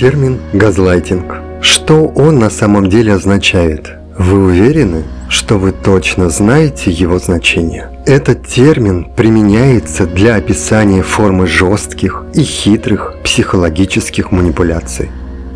Термин «газлайтинг». Что он на самом деле означает? Вы уверены, что вы точно знаете его значение? Этот термин применяется для описания формы жестких и хитрых психологических манипуляций.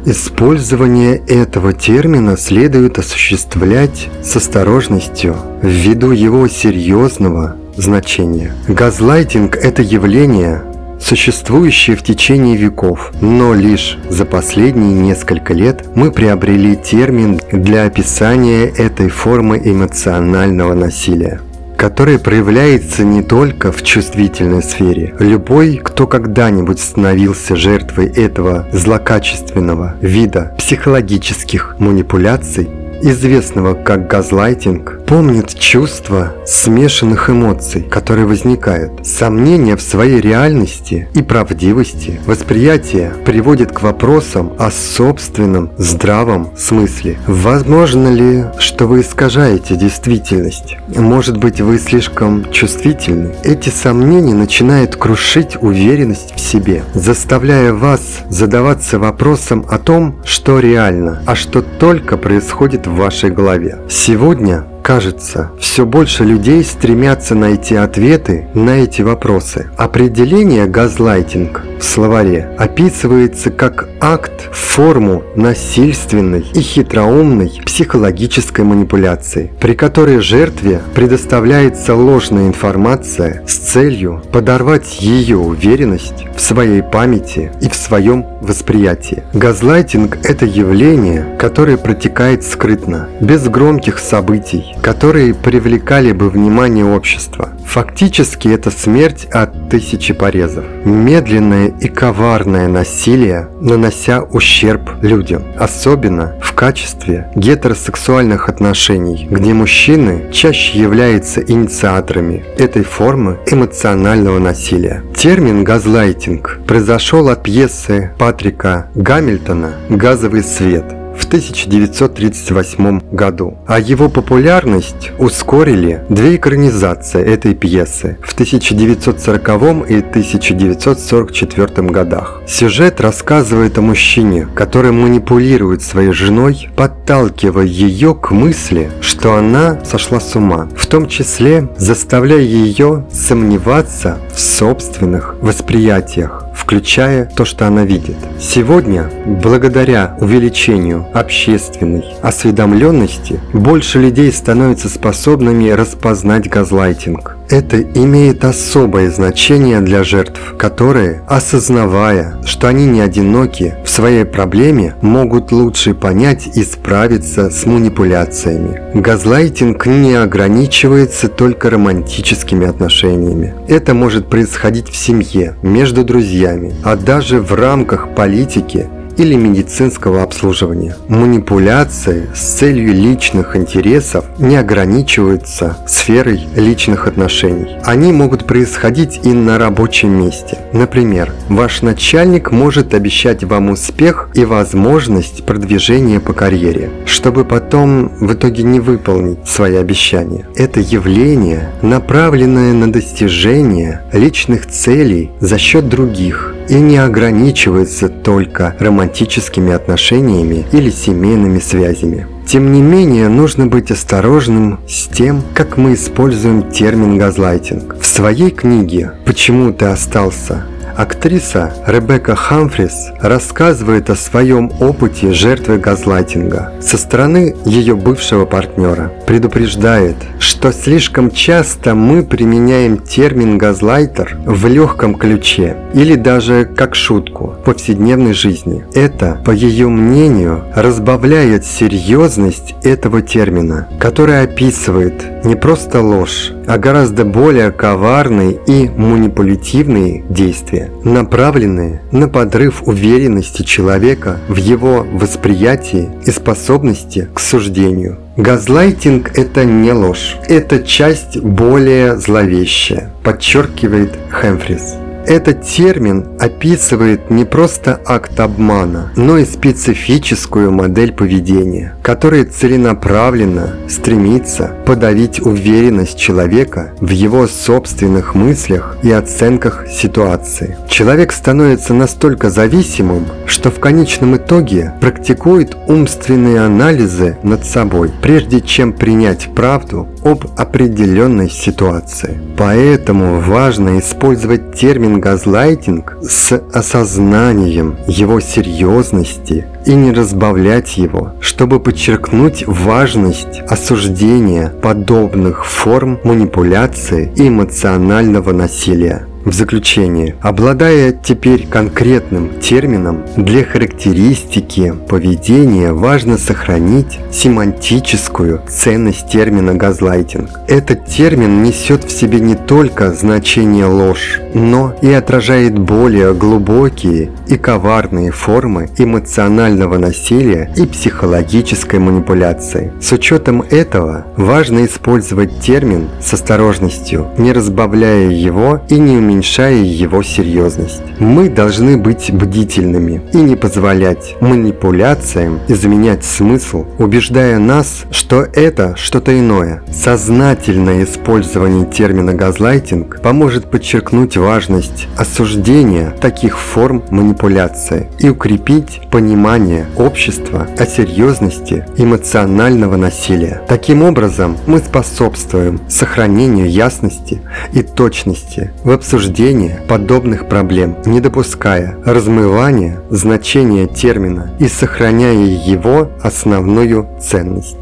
Использование этого термина следует осуществлять с осторожностью ввиду его серьезного значения. Газлайтинг – это явление, существующее в течение веков, но лишь за последние несколько лет мы приобрели термин для описания этой формы эмоционального насилия которое проявляется не только в чувствительной сфере. Любой, кто когда-нибудь становился жертвой этого злокачественного вида психологических манипуляций, известного как газлайтинг, помнит чувства смешанных эмоций, которые возникают. Сомнения в своей реальности и правдивости восприятия приводит к вопросам о собственном здравом смысле. Возможно ли, что вы искажаете действительность? Может быть, вы слишком чувствительны? Эти сомнения начинают крушить уверенность в себе, заставляя вас задаваться вопросом о том, что реально, а что только происходит в вашей голове. Сегодня Кажется, все больше людей стремятся найти ответы на эти вопросы. Определение «газлайтинг» в словаре описывается как акт, форму насильственной и хитроумной психологической манипуляции, при которой жертве предоставляется ложная информация с целью подорвать ее уверенность в своей памяти и в своем восприятии. Газлайтинг – это явление, которое протекает скрытно, без громких событий, которые привлекали бы внимание общества. Фактически это смерть от тысячи порезов. Медленное и коварное насилие, нанося ущерб людям. Особенно в качестве гетеросексуальных отношений, где мужчины чаще являются инициаторами этой формы эмоционального насилия. Термин «газлайтинг» произошел от пьесы Патрика Гамильтона «Газовый свет», в 1938 году. А его популярность ускорили две экранизации этой пьесы в 1940 и 1944 годах. Сюжет рассказывает о мужчине, который манипулирует своей женой, подталкивая ее к мысли, что она сошла с ума, в том числе заставляя ее сомневаться в собственных восприятиях включая то, что она видит. Сегодня, благодаря увеличению общественной осведомленности, больше людей становятся способными распознать газлайтинг. Это имеет особое значение для жертв, которые, осознавая, что они не одиноки в своей проблеме, могут лучше понять и справиться с манипуляциями. Газлайтинг не ограничивается только романтическими отношениями. Это может происходить в семье, между друзьями, а даже в рамках политики или медицинского обслуживания. Манипуляции с целью личных интересов не ограничиваются сферой личных отношений. Они могут происходить и на рабочем месте. Например, ваш начальник может обещать вам успех и возможность продвижения по карьере, чтобы потом в итоге не выполнить свои обещания. Это явление, направленное на достижение личных целей за счет других и не ограничивается только романтическими отношениями или семейными связями. Тем не менее, нужно быть осторожным с тем, как мы используем термин газлайтинг. В своей книге «Почему ты остался?» Актриса Ребекка Хамфрис рассказывает о своем опыте жертвы газлайтинга со стороны ее бывшего партнера. Предупреждает, что слишком часто мы применяем термин «газлайтер» в легком ключе или даже как шутку в повседневной жизни. Это, по ее мнению, разбавляет серьезность этого термина, который описывает не просто ложь, а гораздо более коварные и манипулятивные действия, направленные на подрыв уверенности человека в его восприятии и способности к суждению. Газлайтинг – это не ложь, это часть более зловещая, подчеркивает Хэмфрис. Этот термин описывает не просто акт обмана, но и специфическую модель поведения, которая целенаправленно стремится подавить уверенность человека в его собственных мыслях и оценках ситуации. Человек становится настолько зависимым, что в конечном итоге практикует умственные анализы над собой, прежде чем принять правду об определенной ситуации. Поэтому важно использовать термин газлайтинг с осознанием его серьезности и не разбавлять его, чтобы подчеркнуть важность осуждения подобных форм манипуляции и эмоционального насилия. В заключение, обладая теперь конкретным термином для характеристики поведения, важно сохранить семантическую ценность термина газлайтинг. Этот термин несет в себе не только значение ложь, но и отражает более глубокие и коварные формы эмоционального насилия и психологической манипуляции. С учетом этого важно использовать термин с осторожностью, не разбавляя его и не уменьшая уменьшая его серьезность. Мы должны быть бдительными и не позволять манипуляциям изменять смысл, убеждая нас, что это что-то иное. Сознательное использование термина газлайтинг поможет подчеркнуть важность осуждения таких форм манипуляции и укрепить понимание общества о серьезности эмоционального насилия. Таким образом, мы способствуем сохранению ясности и точности в обсуждении обсуждения подобных проблем, не допуская размывания значения термина и сохраняя его основную ценность.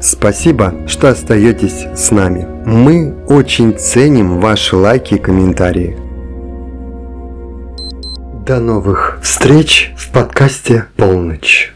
Спасибо, что остаетесь с нами. Мы очень ценим ваши лайки и комментарии. До новых встреч в подкасте «Полночь».